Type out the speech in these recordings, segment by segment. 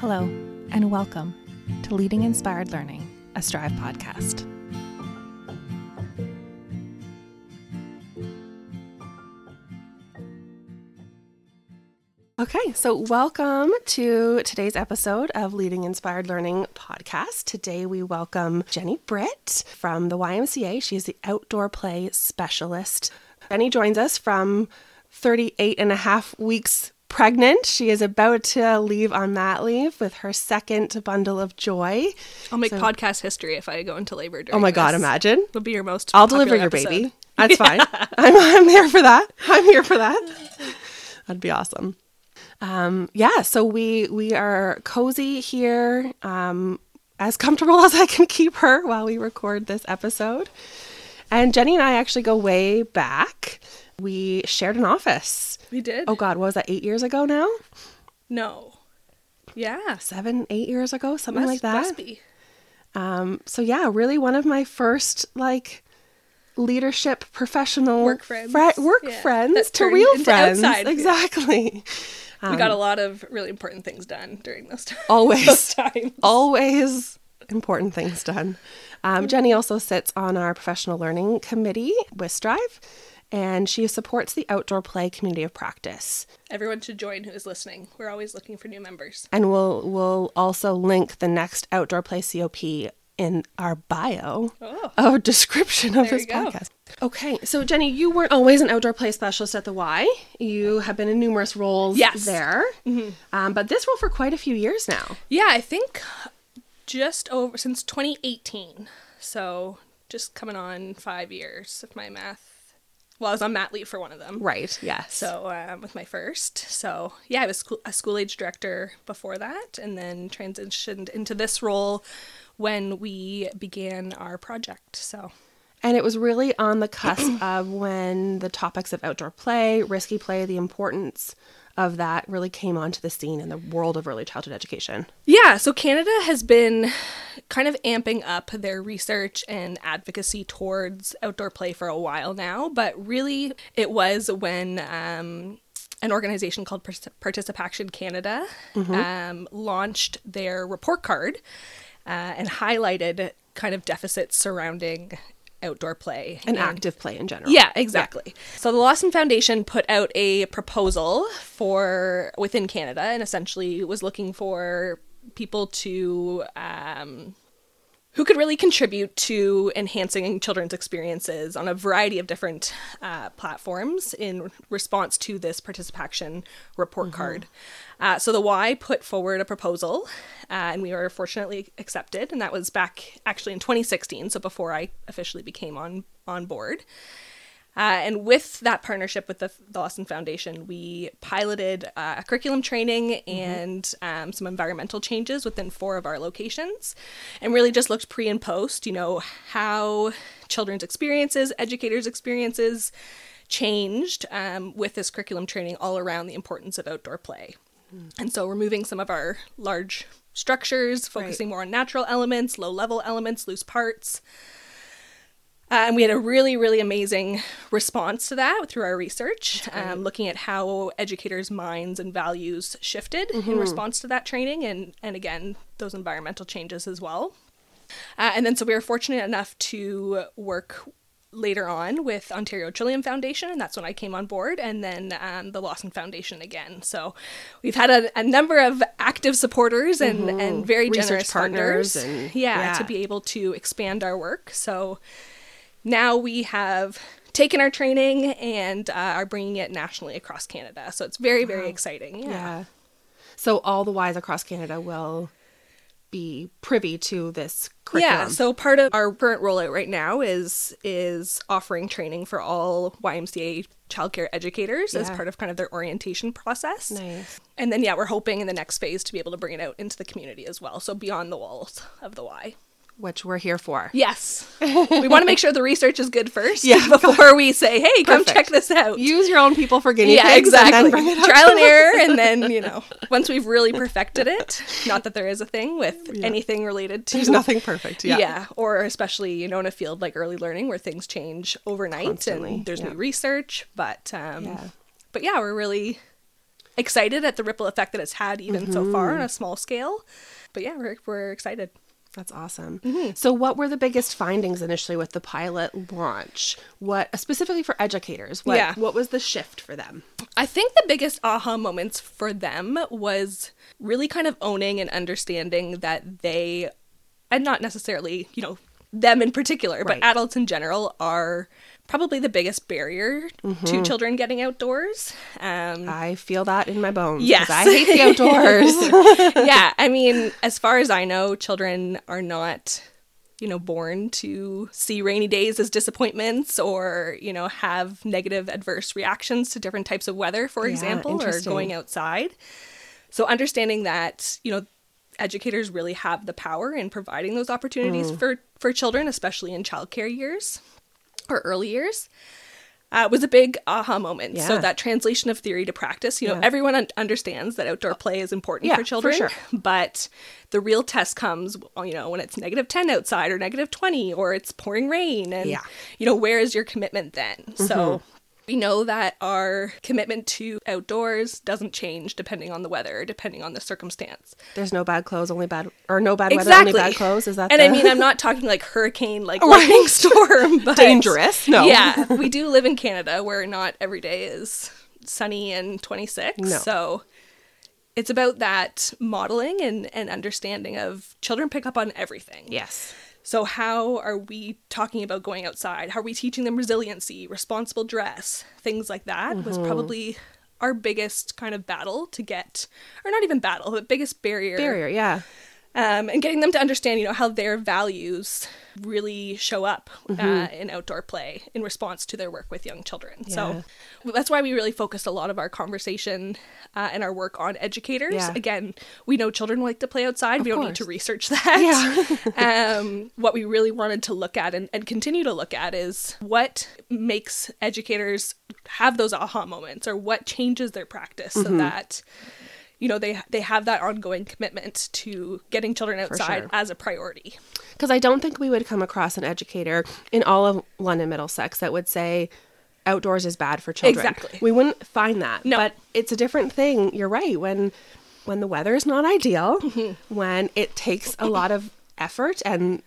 Hello, and welcome to Leading Inspired Learning, a Strive podcast. Okay, so welcome to today's episode of Leading Inspired Learning podcast. Today we welcome Jenny Britt from the YMCA. She is the outdoor play specialist. Jenny joins us from 38 and a half weeks pregnant. She is about to leave on mat leave with her second bundle of joy. I'll make podcast history if I go into labor. During Oh my God, this. imagine. It'll be your most. I'll deliver your episode. baby. That's fine. I'm, I'm there for that. I'm here for that. That'd be awesome. Um, yeah, so we we are cozy here, um, as comfortable as I can keep her while we record this episode. And Jenny and I actually go way back. We shared an office. We did. Oh God, what was that? Eight years ago now? no. Yeah. Seven, eight years ago, something Must, like that. Must be. Um, so yeah, really one of my first like leadership professional Work friends. fri- work Yeah, friends to real friends. outside, yeah. Exactly. we got a lot of really important things done during those times. Always. those times. Always important things done. Um, Jenny also sits on our professional learning committee with Strive, and she supports the outdoor play community of practice. Everyone should join who is listening. We're always looking for new members. And we'll we'll also link the next outdoor play COP in our bio Oh. oh description of There this podcast. Okay, so Jenny, you weren't always an outdoor play specialist at the Y. You have been in numerous roles Yes. there, um, but this role for quite a few years now. Yeah, I think just over since 2018. So just coming on five years if my math. Well, I was on mat leave for one of them. Right. Yes. So um, with my first, so yeah, I was school, a school age director before that, and then transitioned into this role when we began our project. So And it was really on the cusp of when the topics of outdoor play, risky play, the importance of that really came onto the scene in the world of early childhood education. yeah, so Canada has been kind of amping up their research and advocacy towards outdoor play for a while now, but really it was when. Um, an organization called Partic- ParticipACTION Canada um, launched their report card uh, and highlighted kind of deficits surrounding outdoor play And active play in general. Yeah, exactly. So the Lawson Foundation put out a proposal for within Canada and essentially was looking for people to um, who could really contribute to enhancing children's experiences on a variety of different uh, platforms in response to this ParticipACTION report card. Uh, so the Y put forward a proposal, uh, and we were fortunately accepted, and that was back actually in 2016, so before I officially became on on board. Uh, and with that partnership with the, the Lawson Foundation, we piloted uh, a curriculum training and um, some environmental changes within four of our locations, and really just looked pre and post, you know, how children's experiences, educators' experiences changed um, with this curriculum training all around the importance of outdoor play. And so, removing some of our large structures, focusing more on natural elements, low level elements, loose parts. Uh, and we had a really, really amazing response to that through our research, um, looking at how educators' minds and values shifted in response to that training, and and again those environmental changes as well. Uh, and then so we were fortunate enough to work later on with Ontario Trillium Foundation, and that's when I came on board, and then um, the Lawson Foundation again. So we've had a, a number of active supporters and, and very Research generous partners partners, and- yeah, yeah. to be able to expand our work. So now we have taken our training and uh, are bringing it nationally across Canada. So it's very, very exciting. Yeah. Yeah. So all the Ys across Canada will be privy to this curriculum. Yeah, so part of our current rollout right now is is offering training for all YMCA childcare educators as part of kind of their orientation process. Nice. And then yeah, we're hoping in the next phase to be able to bring it out into the community as well. So beyond the walls of the Y. Which we're here for. Yes. we want to make sure the research is good first Yeah. before we say, "Hey, come check this out." Use your own people for guinea yeah, pigs exactly. and then bring it out Trial and error, and then you know, once we've really perfected it, not that there is a thing with anything related to There's nothing perfect. Yeah. yeah. or especially you know in a field like early learning where things change overnight Constantly, and there's yeah. new research. But um, Yeah. but yeah, we're really excited at the ripple effect that it's had even so far on a small scale. But yeah, we're, we're excited. That's awesome. Mm-hmm. So, what were the biggest findings initially with the pilot launch? What specifically for educators? What, Yeah. What was the shift for them? I think the biggest aha moments for them was really kind of owning and understanding that they, and not necessarily, you know, them in particular, Right. but adults in general are probably the biggest barrier to children getting outdoors. Um, I feel that in my bones. Yes. I hate the outdoors. yeah, I mean, as far as I know, children are not, you know, born to see rainy days as disappointments or, you know, have negative adverse reactions to different types of weather, for Yeah, example, or going outside. So understanding that, you know, educators really have the power in providing those opportunities Mm. for for children, especially in childcare years or early years. Uh, was a big aha moment. So that translation of theory to practice, you know, Yeah. everyone un- understands that outdoor play is important Yeah, for for children, sure. but the real test comes, you know, when it's negative 10 outside or negative 20 or it's pouring rain and Yeah. Mm-hmm. you know, where is your commitment then? So we know that our commitment to outdoors doesn't change depending on the weather, depending on the circumstance. There's no bad clothes, only bad, or no bad weather, only bad clothes. Is that And the... I mean, I'm not talking like hurricane, like lightning storm, but Dangerous? No. Yeah, we do live in Canada where not every day is sunny and 26. No. So it's about that modeling and, and understanding of children pick up on everything. yes. So, how are we talking about going outside? How are we teaching them resiliency, responsible dress, things like that? Was Mm-hmm. probably our biggest kind of battle to get, or not even battle, but biggest barrier. Barrier. Yeah. Um, and getting them to understand, you know, how their values really show up Mm-hmm. uh, in outdoor play in response to their work with young children. Yeah. So that's why we really focused a lot of our conversation uh, and our work on educators. Yeah. Again, we know children like to play outside. we don't need to research that. um, what we really wanted to look at and, and continue to look at is what makes educators have those aha moments or what changes their practice Mm-hmm. so that you know they they have that ongoing commitment to getting children outside sure. as a priority. Because I don't think we would come across an educator in all of London Middlesex that would say outdoors is bad for children. Exactly. We wouldn't find that. No. But it's a different thing. You're right. When when the weather is not ideal, Mm-hmm. when it takes a lot of effort and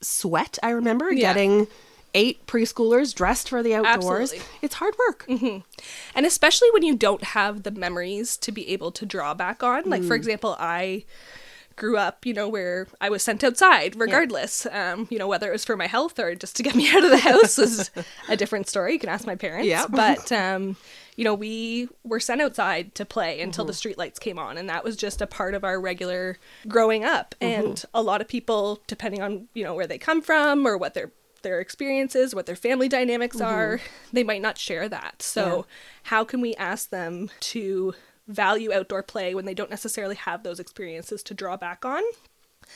sweat, I remember Yeah. getting eight preschoolers dressed for the outdoors. Absolutely. It's hard work. And especially when you don't have the memories to be able to draw back on. Like, Mm. for example, I grew up, you know, where I was sent outside regardless. Um, you know, whether it was for my health or just to get me out of the house is a different story. You can ask my parents. Yeah. But, um, you know, we were sent outside to play until Mm-hmm. the streetlights came on. And that was just a part of our regular growing up. Mm-hmm. And a lot of people, depending on, you know, where they come from or what their their experiences, what their family dynamics are, they might not share that. So, Mm-hmm. Yeah. how can we ask them to value outdoor play when they don't necessarily have those experiences to draw back on?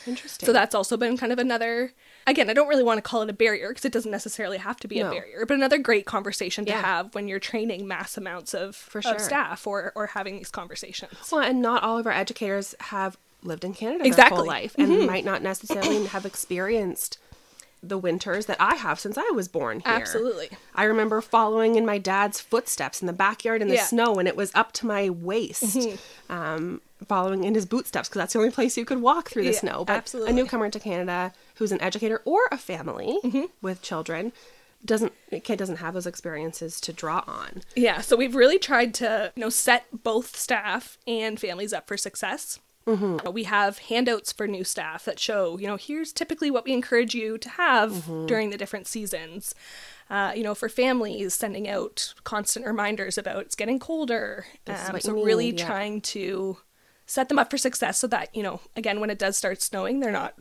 Interesting. So that's also been kind of another again, I don't really want to call it a barrier because it doesn't necessarily have to be No. a barrier, but another great conversation to Yeah. have when you're training mass amounts of, For sure. of staff or or having these conversations. Well, and not all of our educators have lived in Canada their whole life and might not necessarily have experienced the winters that I have since I was born here. Absolutely. I remember following in my dad's footsteps in the backyard in the Yeah. Mm-hmm. snow and it was up to my waist. Um, following in his bootsteps because that's the only place you could walk through the Yeah, snow. But absolutely. a newcomer to Canada who's an educator or a family Mm-hmm. with children doesn't kid doesn't have those experiences to draw on. Yeah, so we've really tried to, you know, set both staff and families up for success. Uh, We have handouts for new staff that show, you know, here's typically what we encourage you to have during the different seasons. Uh, you know, for families, sending out constant reminders about it's getting colder. Um, so really yeah. trying to set them up for success so that you know, again, when it does start snowing, they're not,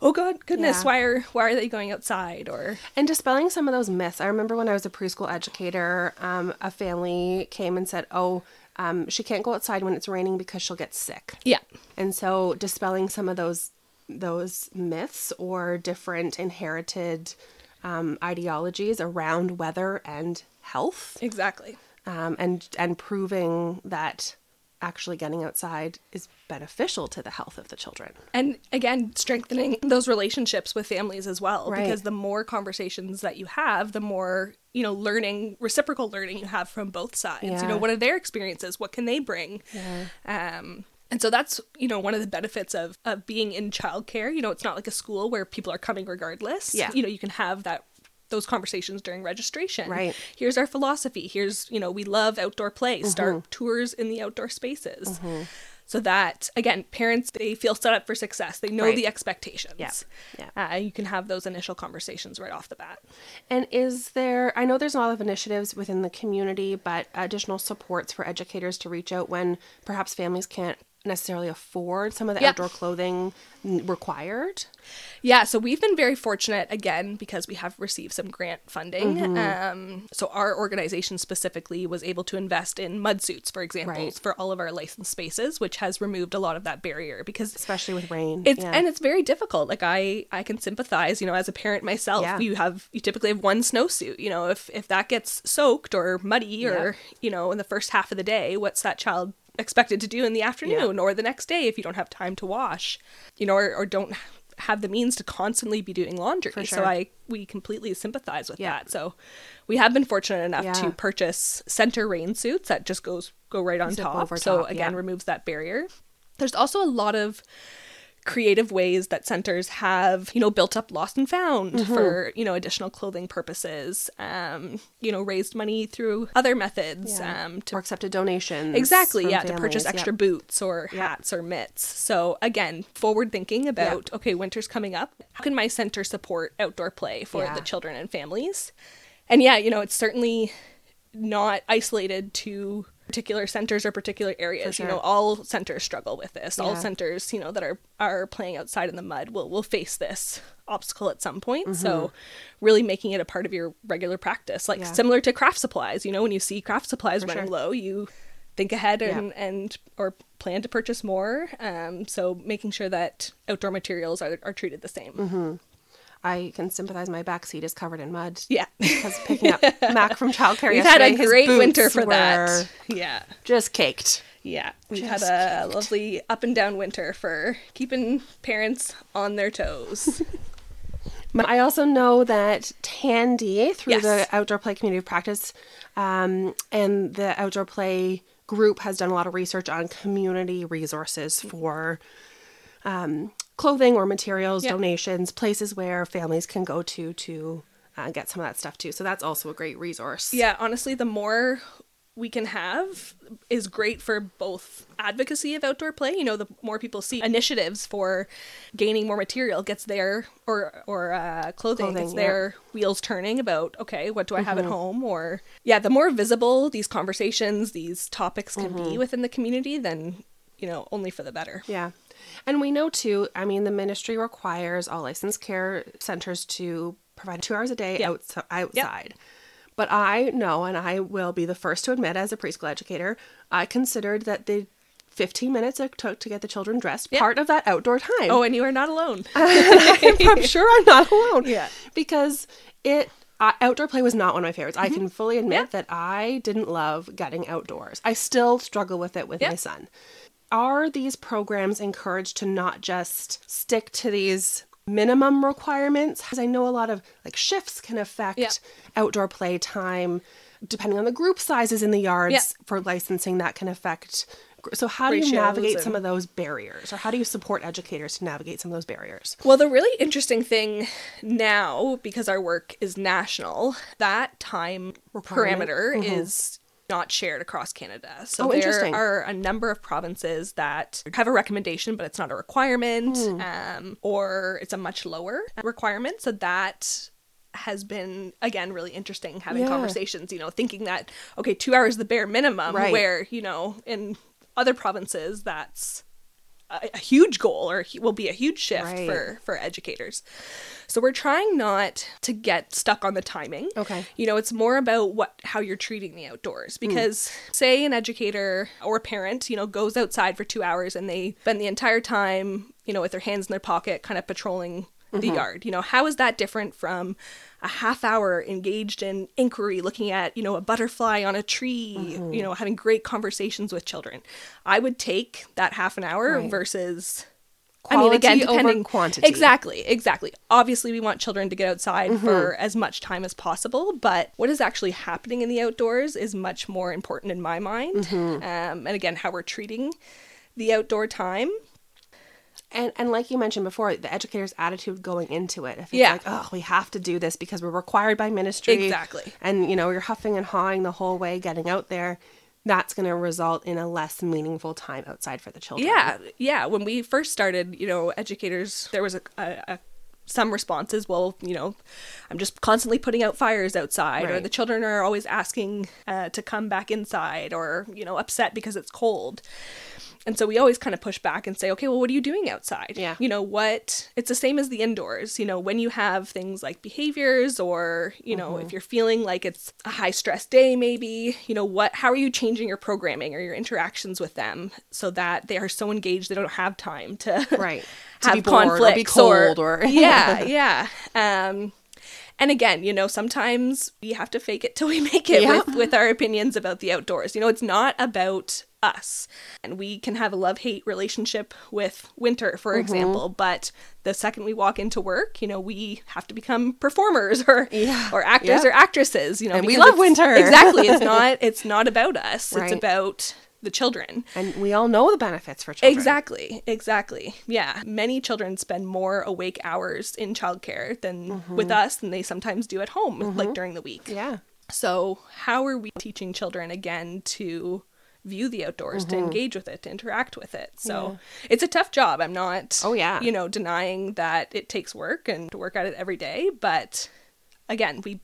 oh god, goodness, Yeah. why are why are they going outside? Or And dispelling some of those myths. I remember when I was a preschool educator, um, a family came and said, "Oh, um, she can't go outside when it's raining because she'll get sick." yeah, And so, dispelling some of those those myths or different inherited um, ideologies around weather and health, exactly. um, and and proving that actually getting outside is beneficial to the health of the children. And again, strengthening those relationships with families as well. Right. Because the more conversations that you have, the more, you know, learning, reciprocal learning you have from both sides. You know, what are their experiences? What can they bring? Um, and so that's, you know, one of the benefits of, of being in childcare. You know, it's not like a school where people are coming regardless. Yeah. You know, you can have that those conversations during registration. Right. Here's our philosophy. Here's, you know, we love outdoor play. Start Mm-hmm. tours in the outdoor spaces. So that again, parents they feel set up for success. They know Right. the expectations. Yeah. Yeah. Uh, you can have those initial conversations right off the bat. And is there, I know there's a lot of initiatives within the community, but additional supports for educators to reach out when perhaps families can't necessarily afford some of the Yeah. outdoor clothing required? Yeah, so we've been very fortunate again because we have received some grant funding. Mm-hmm. Um, so our organization specifically was able to invest in mud suits, for example, Right. for all of our licensed spaces, which has removed a lot of that barrier because Especially with rain. it's yeah. and it's very difficult. Like I I can sympathize, you know, as a parent myself. Yeah. You have you typically have one snowsuit. You know, if if that gets soaked or muddy or you know in the first half of the day, what's that child expected to do in the afternoon or the next day if you don't have time to wash, you know, or, or don't have the means to constantly be doing laundry. So. I we completely sympathize with Yeah. that. So we have been fortunate enough Yeah. to purchase center rain suits that just goes go right on Zip top. so top, again yeah. removes that barrier. There's also a lot of creative ways that centers have you know built up lost and found Mm-hmm. for you know additional clothing purposes um you know raised money through other methods Yeah. um to or accepted donations. exactly yeah to purchase families. Yep. extra boots or Yep. hats or mitts so again forward thinking about okay winter's coming up how can my center support outdoor play for Yeah. the children and families and yeah you know it's certainly not isolated to particular centers or particular areas sure. you know all centers struggle with this all centers you know that are are playing outside in the mud will will face this obstacle at some point so really making it a part of your regular practice like Mm-hmm. Yeah. similar to craft supplies you know when you see craft supplies For running sure. low you think ahead Yeah. and, and or plan to purchase more um, so making sure that outdoor materials are, are treated the same Mm-hmm. I can sympathize. My back seat is covered in mud. yeah Because picking up Mac from childcare we've had yesterday, a his great winter for that yeah Just caked. Yeah, we Just had a caked. lovely up and down winter for keeping parents on their toes. But I also know that Tandy, through Yes. the Outdoor Play Community of Practice um, and the Outdoor Play group, has done a lot of research on community resources for um, clothing or materials, donations, places where families can go to to uh, get some of that stuff too. So that's also a great resource. yeah, honestly, the more we can have is great for both advocacy of outdoor play. You know, the more people see initiatives for gaining more material gets their or or uh, clothing, Clothing, gets yeah. Mm-hmm. their wheels turning about okay, what do I have at home? Or yeah, the more visible these conversations, these topics can Mm-hmm. be within the community, then you know, only for the better. Yeah. And we know too, I mean, the ministry requires all licensed care centers to provide two hours a day Yeah. outs- outside. But I know, and I will be the first to admit as a preschool educator, I considered that the 15 minutes it took to get the children dressed Yeah. part of that outdoor time. Oh, and you are not alone. I'm sure I'm not alone. Yeah. Because it uh, outdoor play was not one of my favorites. I can fully admit Mm-hmm. Yeah. that I didn't love getting outdoors. I still struggle with it with Yeah. my son. Are these programs encouraged to not just stick to these minimum requirements? Because I know a lot of like shifts can affect Yeah. outdoor play time depending on the group sizes in the yards Yeah. for licensing that can affect so how do you navigate and- some of those barriers or how do you support educators to navigate some of those barriers Well, the really interesting thing now, because our work is national, that time parameter mm-hmm. is not shared across Canada. So Oh, there are a number of provinces that have a recommendation, but it's not a requirement, Hmm. um, or it's a much lower requirement. So that has been again really interesting having Yeah. conversations you know thinking that okay two hours is the bare minimum Right. where you know in other provinces that's a, a huge goal or will be a huge shift Right. for for educators. So we're trying not to get stuck on the timing. Okay. You know, it's more about what how you're treating the outdoors hmm. because say an educator or a parent, you know, goes outside for 2 hours and they spend the entire time, you know, with their hands in their pocket kind of patrolling the mm-hmm. yard. You know, how is that different from a half hour engaged in inquiry, looking at, you know, a butterfly on a tree, you know, having great conversations with children? I would take that half an hour Right. versus. Quality over quantity. Exactly, exactly. Obviously, we want children to get outside Mm-hmm. for as much time as possible, but what is actually happening in the outdoors is much more important in my mind. Mm-hmm. Um, and again, how we're treating the outdoor time. And and like you mentioned before, the educator's attitude going into it. If it's Yeah. like, oh, we have to do this because we're required by ministry. Exactly. And you know, you're huffing and hawing the whole way getting out there, that's gonna result in a less meaningful time outside for the children. Yeah, yeah. When we first started, you know, educators, there was a, a, a some responses. Well, you know, I'm just constantly putting out fires outside, or the children are always asking uh, to come back inside, or you know, upset because it's cold. And so we always kind of push back and say, okay, well, what are you doing outside? Yeah. You know, what it's the same as the indoors. You know, when you have things like behaviors or, you know, Mm-hmm. if you're feeling like it's a high stress day, maybe, you know, what, how are you changing your programming or your interactions with them so that they are so engaged they don't have time to Right. To have be bored or be cold or- yeah, yeah. Um, and again, you know, sometimes we have to fake it till we make it Yeah. with, with our opinions about the outdoors. You know, it's not about us. And we can have a love hate relationship with winter, for Mm-hmm. example, but the second we walk into work, you know, we have to become performers or Yeah. or actors Yep. or actresses, you know, And we love winter. Exactly. It's not it's not about us. Right. It's about the children. And we all know the benefits for children. Exactly, exactly. Yeah. Many children spend more awake hours in childcare than Mm-hmm. with us than they sometimes do at home, like during the week. Yeah. So, how are we teaching children again to view the outdoors, to mm-hmm. engage with it, to interact with it? So, it's a tough job. I'm not, Oh, yeah. you know, denying that it takes work and to work at it every day. But again, we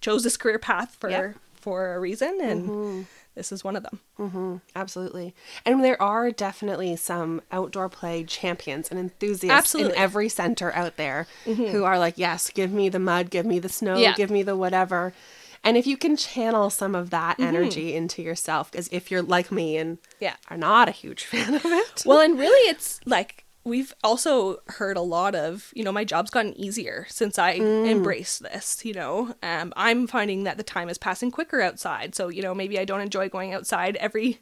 chose this career path for Yep. for a reason, and mm-hmm. this is one of them. Mm-hmm. Absolutely. And there are definitely some outdoor play champions and enthusiasts Absolutely. in every center out there who are like, yes, give me the mud, give me the snow, Yeah. give me the whatever. And if you can channel some of that energy into yourself, because if you're like me and Yeah. are not a huge fan of it, Well, and really, it's like we've also heard a lot of, you know, my job's gotten easier since I embraced this. You know, um, I'm finding that the time is passing quicker outside. So, you know, maybe I don't enjoy going outside every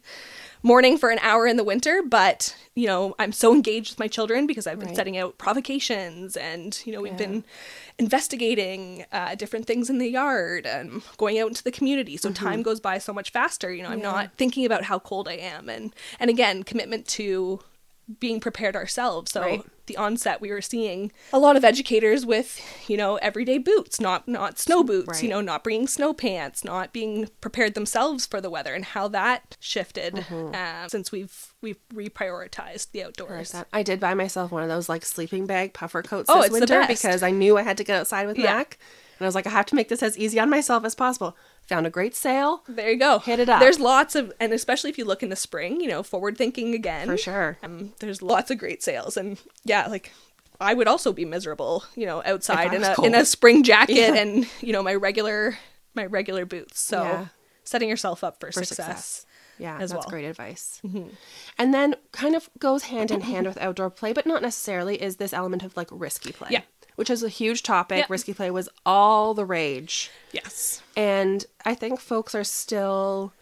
morning for an hour in the winter, but, you know, I'm so engaged with my children because I've been Right. setting out provocations and, you know, we've been investigating uh, different things in the yard and going out into the community. So Mm-hmm. time goes by so much faster. You know, I'm not thinking about how cold I am. And, and again, commitment to being prepared ourselves. So Right. the onset we were seeing a lot of educators with, you know, everyday boots, not not snow boots, you know, not bringing snow pants, not being prepared themselves for the weather and how that shifted Mm-hmm. um, since we've we've reprioritized the outdoors. That- I did buy myself one of those like sleeping bag puffer coats Oh, this it's the winter best. because I knew I had to get outside with Yeah. Mac. And I was like, I have to make this as easy on myself as possible. Found a great sale. There you go. Hit it up. There's lots of, and especially if you look in the spring, you know, forward thinking again. For sure. Um, there's lots of great sales, and yeah, like I would also be miserable, you know, outside in a in a spring jacket Yeah. and you know my regular my regular boots. So Yeah. setting yourself up for, for success. success. Yeah, that's well. Mm-hmm. great advice. And then kind of goes hand in hand with outdoor play, but not necessarily, is this element of like risky play. Yeah. Which is a huge topic. Yeah. Risky play was all the rage. Yes, And I think folks are still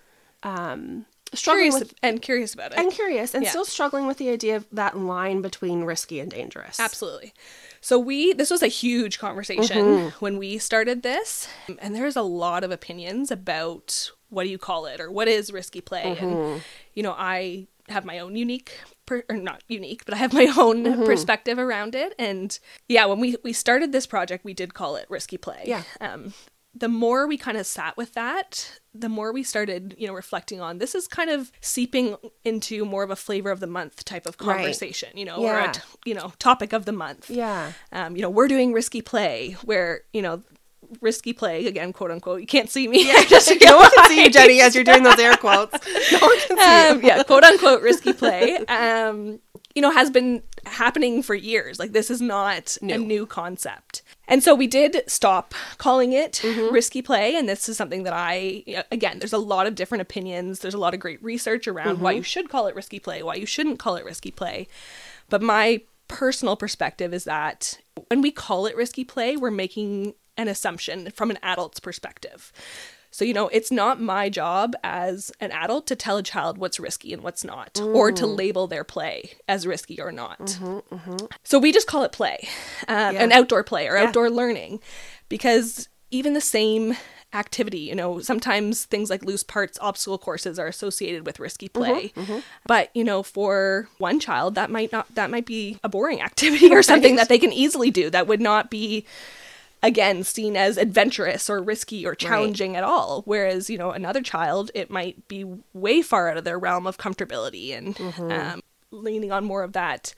um, struggling curious with and curious about it. and curious and Yeah. still struggling with the idea of that line between risky and dangerous. Absolutely. So we this was a huge conversation Mm-hmm. when we started this, and there's a lot of opinions about what do you call it or what is risky play, Mm-hmm. and you know I have my own unique per, or not unique, but I have my own Mm-hmm. perspective around it, and yeah, when we we started this project, we did call it risky play. Yeah. Um, the more we kind of sat with that, the more we started, you know, reflecting on this is kind of seeping into more of a flavor of the month type of Right. conversation, you know, or Yeah. a t- you know, topic of the month. Yeah. Um, you know, we're doing risky play where, you know, risky play again, quote unquote. You can't see me. Yeah, just no one can see you, Jenny, as you're doing those air quotes. No one can see um, yeah, quote unquote risky play. Um, you know, has been happening for years. Like this is not a new concept. And so we did stop calling it Mm-hmm. risky play. And this is something that I, again, there's a lot of different opinions. There's a lot of great research around Mm-hmm. why you should call it risky play, why you shouldn't call it risky play. But my personal perspective is that when we call it risky play, we're making an assumption from an adult's perspective. So, you know, it's not my job as an adult to tell a child what's risky and what's not, mm. or to label their play as risky or not. Mm-hmm, mm-hmm. So, we just call it play, um, yeah. an outdoor play or yeah. outdoor learning, because even the same activity. You know, sometimes things like loose parts obstacle courses are associated with risky mm-hmm, play. Mm-hmm. But, you know, for one child that might not that might be a boring activity or something that they can easily do that would not be again seen as adventurous or risky or challenging right. at all whereas you know another child it might be way far out of their realm of comfortability and mm-hmm. um, leaning on more of that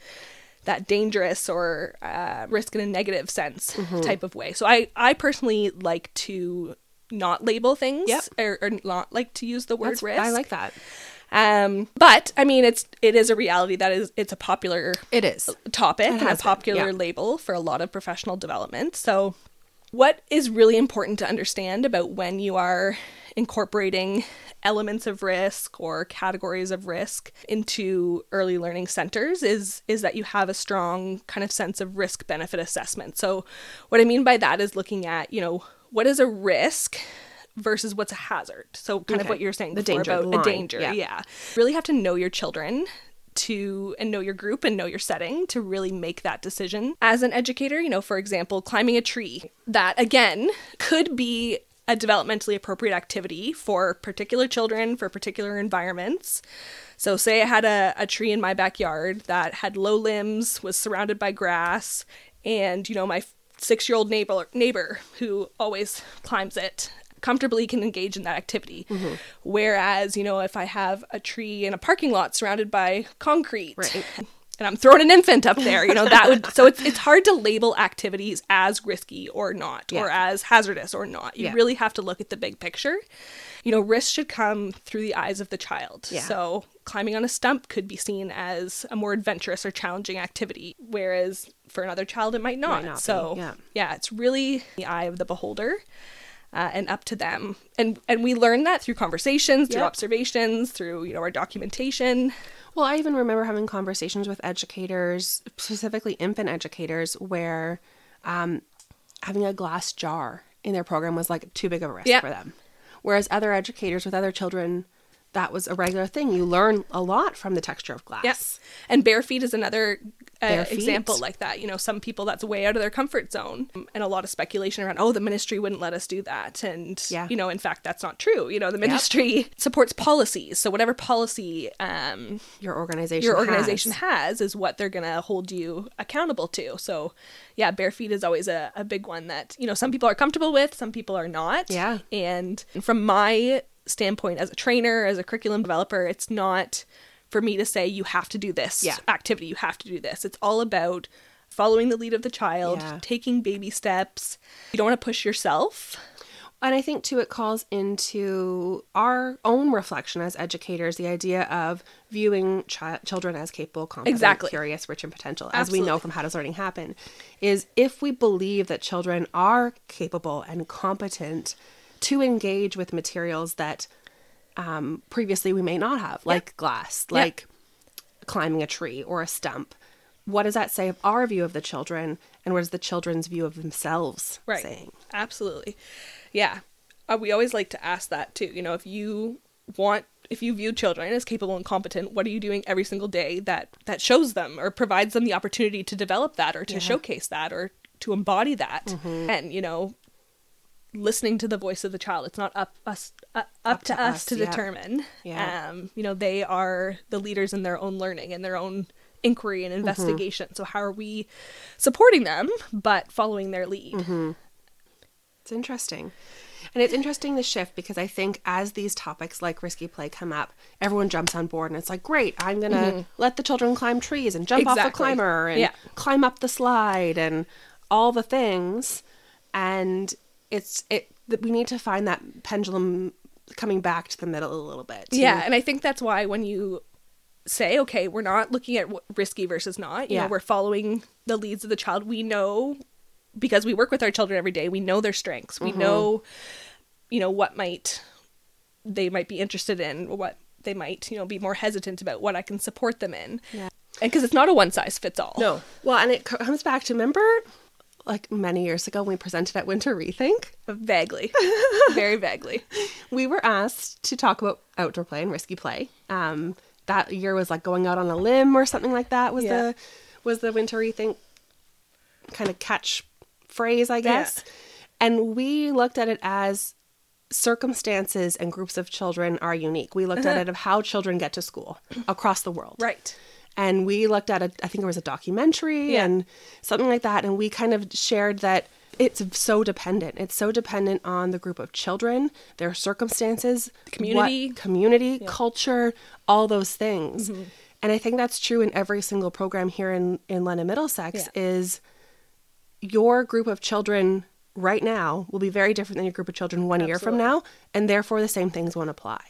that dangerous or uh, risk in a negative sense mm-hmm. type of way so i i personally like to not label things yep. or, or, not like to use the word That's, risk. I like that. Um, but I mean, it's it is a reality that is it's a popular it is topic it and a popular yeah. label for a lot of professional development. So, what is really important to understand about when you are incorporating elements of risk or categories of risk into early learning centers is is that you have a strong kind of sense of risk benefit assessment. So what I mean by that is looking at, you know, what is a risk versus what's a hazard. So kind okay. of what you're saying the danger about a danger. Yeah. yeah. Really have to know your children to and know your group and know your setting to really make that decision. As an educator, you know, for example, climbing a tree, that again could be a developmentally appropriate activity for particular children, for particular environments. So, say I had a, a tree in my backyard that had low limbs, was surrounded by grass, and, you know, my six year old neighbor neighbor who always climbs it comfortably can engage in that activity. Mm-hmm. Whereas, you know, if I have a tree in a parking lot surrounded by concrete right. and I'm throwing an infant up there, you know, that would so it's it's hard to label activities as risky or not yeah. or as hazardous or not. You yeah. really have to look at the big picture. You know, risk should come through the eyes of the child. Yeah. So climbing on a stump could be seen as a more adventurous or challenging activity, whereas for another child it might not. Might not so yeah. yeah, it's really the eye of the beholder. Uh, and up to them. And and we learn that through conversations, through yep. observations, through you know our documentation. Well, I even remember having conversations with educators, specifically infant educators, where um, having a glass jar in their program was like too big of a risk yep. for them. Whereas other educators with other children that was a regular thing. You learn a lot from the texture of glass. Yes. And bare feet is another uh, example like that. You know, some people that's way out of their comfort zone and a lot of speculation around, oh, the ministry wouldn't let us do that. And, yeah. you know, in fact, that's not true. You know, the ministry yep. supports policies. So whatever policy um, your organization your organization has. has is what they're going to hold you accountable to. So, yeah, bare feet is always a, a big one that, you know, some people are comfortable with, some people are not. Yeah. And from my standpoint as a trainer, as a curriculum developer, it's not for me to say you have to do this yeah. activity, you have to do this. It's all about following the lead of the child, yeah. taking baby steps. You don't want to push yourself. And I think too, it calls into our own reflection as educators the idea of viewing chi- children as capable, competent, exactly. curious, rich, and potential, as Absolutely. we know from How Does Learning Happen. Is if we believe that children are capable and competent to engage with materials that um, previously we may not have, like yep. glass, like yep. climbing a tree or a stump. What does that say of our view of the children, and what is the children's view of themselves right. saying? Absolutely, yeah. Uh, we always like to ask that too. You know, if you want if you view children as capable and competent what are you doing every single day that that shows them or provides them the opportunity to develop that or to yeah. showcase that or to embody that mm-hmm. and you know listening to the voice of the child. It's not up us uh, up, up, to, to us, us, to yeah. determine. Yeah. Um, you know, they are the leaders in their own learning and their own inquiry and mm-hmm. investigation. Mm-hmm. So how are we supporting them but following their lead? Mm-hmm. It's interesting. And it's interesting the shift because I think as these topics like risky play come up, everyone jumps on board and it's like, great, I'm going to mm-hmm. let the children climb trees and jump exactly. off the climber and yeah. climb up the slide and all the things. And it's it that we need to find that pendulum coming back to the middle a little bit. Yeah, and I think that's why when you say, okay, we're not looking at risky versus not, you yeah. know, we're following the leads of the child. We know because we work with our children every day, we know their strengths. We mm-hmm. know, you know, what might they might be interested in, what they might, you know, be more hesitant about, what I can support them in. Yeah. And because it's not a one size fits all. No. Well, and it comes back to remember, like many years ago, when we presented at Winter Rethink, vaguely, very vaguely. we were asked to talk about outdoor play and risky play. Um, that year was like going out on a limb or something like that. Was Yeah. the was the Winter Rethink kind of catch phrase, I guess. And we looked at it as circumstances and groups of children are unique. We looked at it of how children get to school across the world. Right. And we looked at a i think it was a documentary Yeah. and something like that. And we kind of shared that it's so dependent. It's so dependent on the group of children their circumstances the community. community culture all those things. Mm-hmm. And i think that's true in every single program here in in london middlesex Yeah. is your group of children right now will be very different than your group of children one year from now and therefore the same things won't apply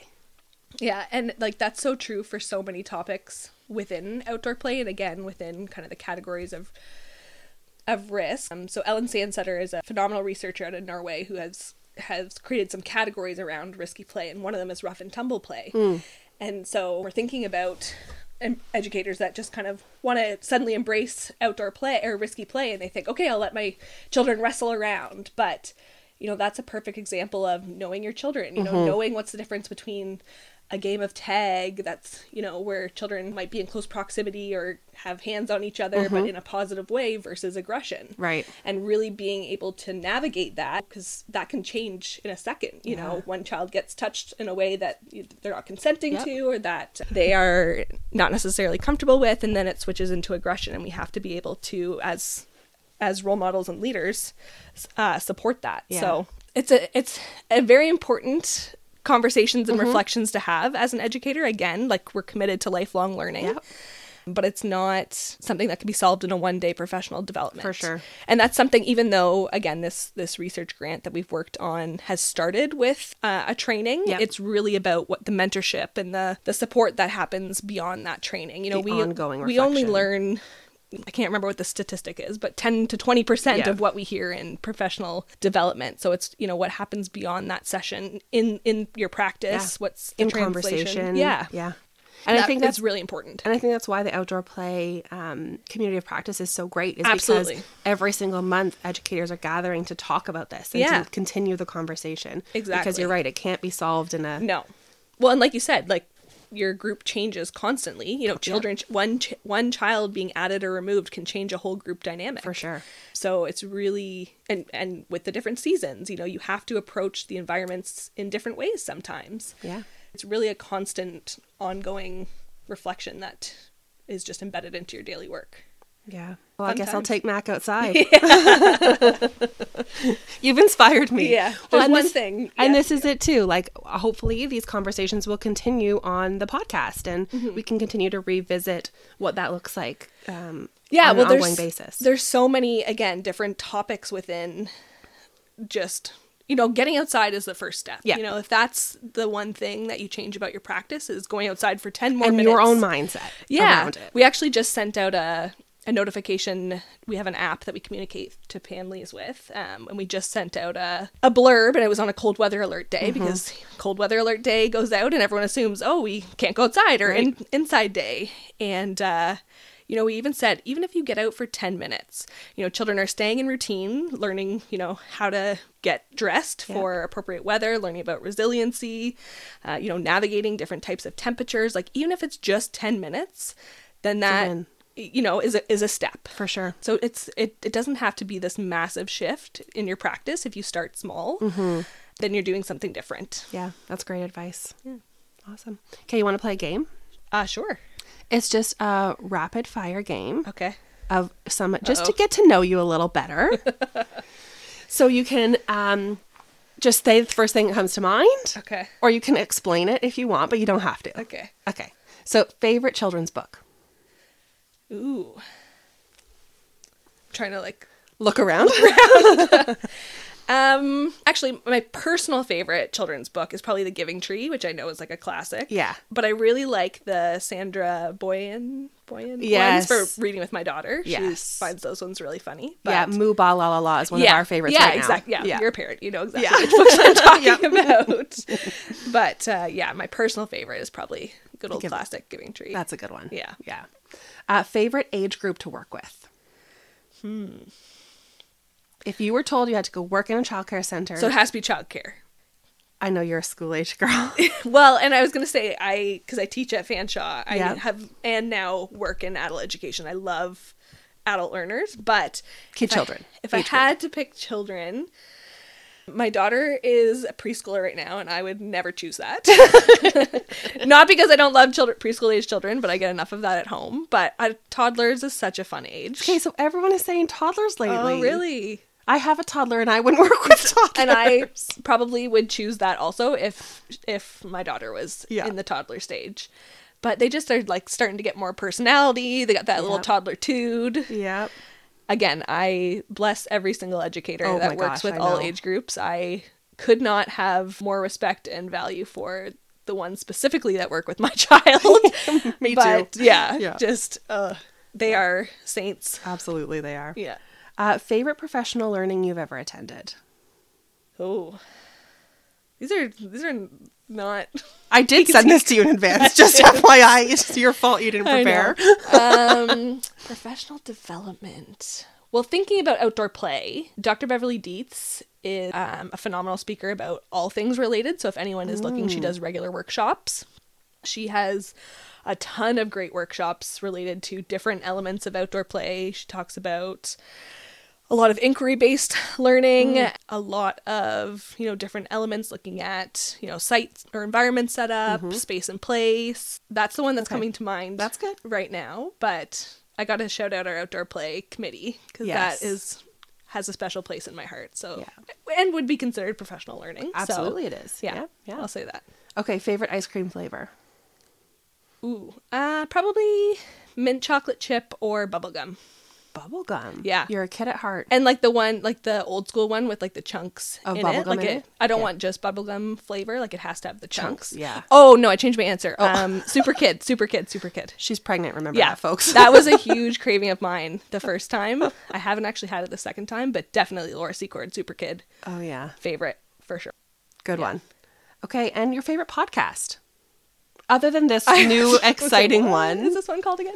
Yeah, and like that's so true for so many topics within outdoor play and again within kind of the categories of of risk. Um, so Ellen Sandseter is a phenomenal researcher out of Norway who has has created some categories around risky play and one of them is rough and tumble play. And so we're thinking about educators that just kind of want to suddenly embrace outdoor play or risky play and they think, "Okay, I'll let my children wrestle around." But you know, that's a perfect example of knowing your children, you know, knowing what's the difference between a game of tag that's, you know, where children might be in close proximity or have hands on each other, but in a positive way versus aggression. Right. And really being able to navigate that because that can change in a second. You know, one child gets touched in a way that they're not consenting Yep. to or that they are not necessarily comfortable with, and then it switches into aggression. And we have to be able to, as as role models and leaders uh, support that. Yeah. So it's a it's a very important conversations Mm-hmm. and reflections to have as an educator. Again, like we're committed to lifelong learning. Yep. But it's not something that can be solved in a one day professional development. For sure. And that's something, even though again, this this research grant that we've worked on has started with uh, a training. Yep. It's really about what the mentorship and the the support that happens beyond that training. You know, The we ongoing we only learn I can't remember what the statistic is, but 10 to 20% Yeah. of what we hear in professional development. So it's, you know, what happens beyond that session in in your practice, Yeah. what's in conversation Yeah. yeah and i think that's really important. And I think that's why the outdoor play um, community of practice is so great. Is Absolutely. because every single month educators are gathering to talk about this and Yeah. to continue the conversation. Exactly. Because you're right, it can't be solved in a No. Well, and like you said, like your group changes constantly. You know, children one ch- one child being added or removed can change a whole group dynamic. for sure. So it's really and and with the different seasons, you know, you have to approach the environments in different ways sometimes. Yeah. It's really a constant ongoing reflection that is just embedded into your daily work. Yeah. Well, I guess I'll take Mac outside. You've inspired me. Yeah. Well, There's and one this- thing. And yeah. this is it too. Like, hopefully, these conversations will continue on the podcast, and Mm-hmm. we can continue to revisit what that looks like. Um, yeah on well an there's ongoing basis. there's so many again different topics within just you know getting outside is the first step Yeah. you know if that's the one thing that you change about your practice is going outside for 10 more and minutes your own mindset yeah around it. we actually just sent out a a notification we have an app that we communicate to families with um, and we just sent out a, a blurb and it was on a cold weather alert day Mm-hmm. because cold weather alert day goes out and everyone assumes oh we can't go outside or in, inside day and uh, you know we even said even if you get out for 10 minutes you know children are staying in routine learning you know how to get dressed for appropriate weather learning about resiliency uh, you know navigating different types of temperatures like even if it's just 10 minutes then that. You know is a, is a step for sure. so it's it, it doesn't have to be this massive shift in your practice if you start small then you're doing something different Yeah, that's great advice. Yeah awesome. Okay, you want to play a game? uh sure It's just a rapid fire game okay of some just to get to know you a little better. so you can um just say the first thing that comes to mind. okay Or you can explain it if you want, but you don't have to. okay Okay. So favorite children's book. Ooh I'm trying to like Look around. Um, actually, my personal favorite children's book is probably The Giving Tree, which I know is like a classic. Yeah. But I really like the Sandra Boynton Boynton Yes. ones for reading with my daughter. She Yes. finds those ones really funny. yeah, But Moo Ba La La La is one yeah, of our favorites Yeah, right now. exactly. Yeah, yeah. you're a parent. You know exactly Yeah. which books I'm talking about. But uh, yeah, my personal favorite is probably good old Give- classic Giving Tree. That's a good one. Yeah. Yeah. Uh, favorite age group to work with? Hmm. If you were told you had to go work in a childcare center, So it has to be childcare. I know you're a school age girl. Well, and I was gonna say I because I teach at Fanshawe. I Yeah. have and now work in adult education. I love adult learners, but Key if I- children, if I age group. had to pick children, my daughter is a preschooler right now, and I would never choose that. Not because I don't love children, preschool age children, but I get enough of that at home. But uh, toddlers is such a fun age. okay, so everyone is saying toddlers lately. Oh, really? I have a toddler and I wouldn't work with toddlers. and I probably would choose that also if if my daughter was Yeah. in the toddler stage. But they just are like starting to get more personality. They got that little toddler tude. Yep. Again, I bless every single educator Oh that works gosh, with I all know. age groups. I could not have more respect and value for the ones specifically that work with my child. Me but too. yeah, Yeah. just uh, they are saints. Absolutely, they are. Yeah. Uh, favorite professional learning you've ever attended? Oh, these are these are not. I did send this to you in advance, just FYI. It's your fault you didn't prepare. um, professional development. Well, thinking about outdoor play, Dr. Beverlie Dietze is um, a phenomenal speaker about all things related. So if anyone is looking, she does regular workshops. She has a ton of great workshops related to different elements of outdoor play. She talks about a lot of inquiry based learning, a lot of, you know, different elements looking at, you know, site or environment setup, space and place. That's the one that's Okay. coming to mind. That's good. Right now, but I got to shout out our outdoor play committee cuz Yes. that is has a special place in my heart. So Yeah. and would be considered professional learning. So, Absolutely, it is. yeah, Yeah. yeah. I'll say that. Okay, favorite ice cream flavor? Ooh, uh probably mint chocolate chip or bubblegum. Bubblegum. Yeah. You're a kid at heart. And like the one, like the old school one with like the chunks Of in bubble it. Like in it, it? I don't Yeah. want just bubblegum flavor. Like it has to have the chunks. Chunks, yeah. Oh no, I changed my answer. Um, super kid, super kid, super kid. She's pregnant, remember Yeah, that, folks. that was a huge craving of mine the first time. I haven't actually had it the second time, but definitely Laura Secord, super kid, oh, yeah. favorite for sure. Good one. Okay, and your favorite podcast? Other than this new exciting What one. is this one called again?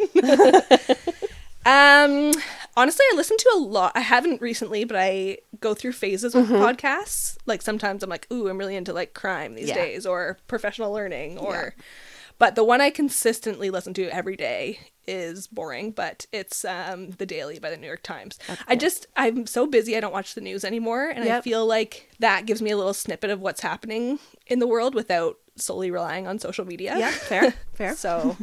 Um, honestly, I listen to a lot. I haven't recently, but I go through phases with podcasts. Like sometimes I'm like, ooh, I'm really into like crime these Yeah. days, or professional learning, or. But the one I consistently listen to every day is boring, but it's um, the Daily by the New York Times. I just I'm so busy I don't watch the news anymore, and I feel like that gives me a little snippet of what's happening in the world without solely relying on social media. Yeah, fair, fair. So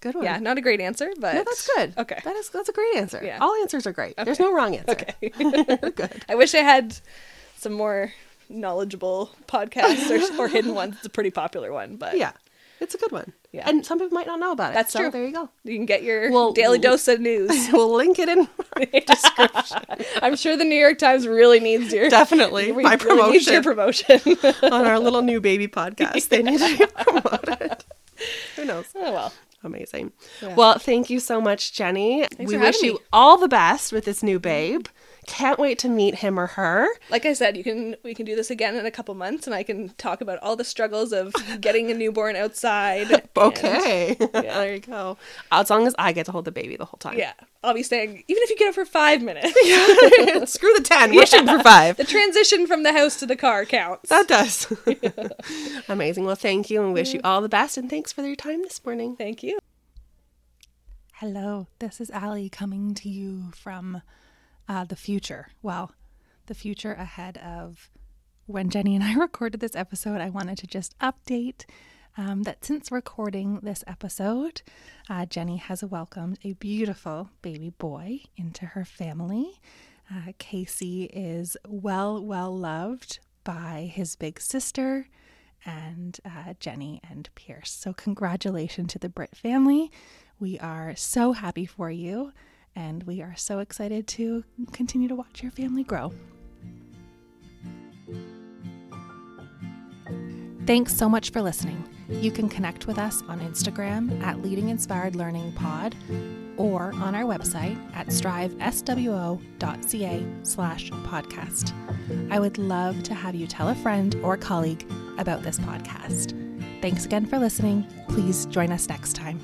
Good one. yeah, not a great answer, but No, that's good. Okay. That is that's a great answer. Yeah. All answers are great. There's no wrong answer. Okay. good. I wish I had some more knowledgeable podcasts or, or hidden ones. It's a pretty popular one, but Yeah. It's a good one. Yeah. And some people might not know about it. That's so true. There you go. you can get your Well, daily dose of news. we'll link it in the description. I'm sure the New York Times really needs your definitely we my really needs your promotion promotion. on our little new baby podcast. They need to be promoted. Who knows? oh well. Amazing. Yeah. Well, thank you so much, Jenny. we wish you me. all the best with this new babe. Can't wait to meet him or her. Like I said, you can we can do this again in a couple months, and I can talk about all the struggles of getting a newborn outside. and- Okay. there you go. As long as I get to hold the baby the whole time. yeah, I'll be saying even if you get up for five minutes, yeah. Screw the 10. We're shooting for five. the transition from the house to the car counts. That does. Amazing. Well, thank you and wish you all the best. And thanks for your time this morning. Thank you. Hello, this is Ally coming to you from uh, the future. Well, the future ahead of when Jenny and I recorded this episode. I wanted to just update um, that since recording this episode, uh, Jenny has welcomed a beautiful baby boy into her family. Uh, Casey is well, well loved by his big sister and uh, Jenny and Pierce. So, congratulations to the Britt family. We are so happy for you, and we are so excited to continue to watch your family grow. Thanks so much for listening. You can connect with us on Instagram at Leading Inspired Learning Pod or on our website at striveswo.ca slash podcast. I would love to have you tell a friend or colleague about this podcast. Thanks again for listening. Please join us next time.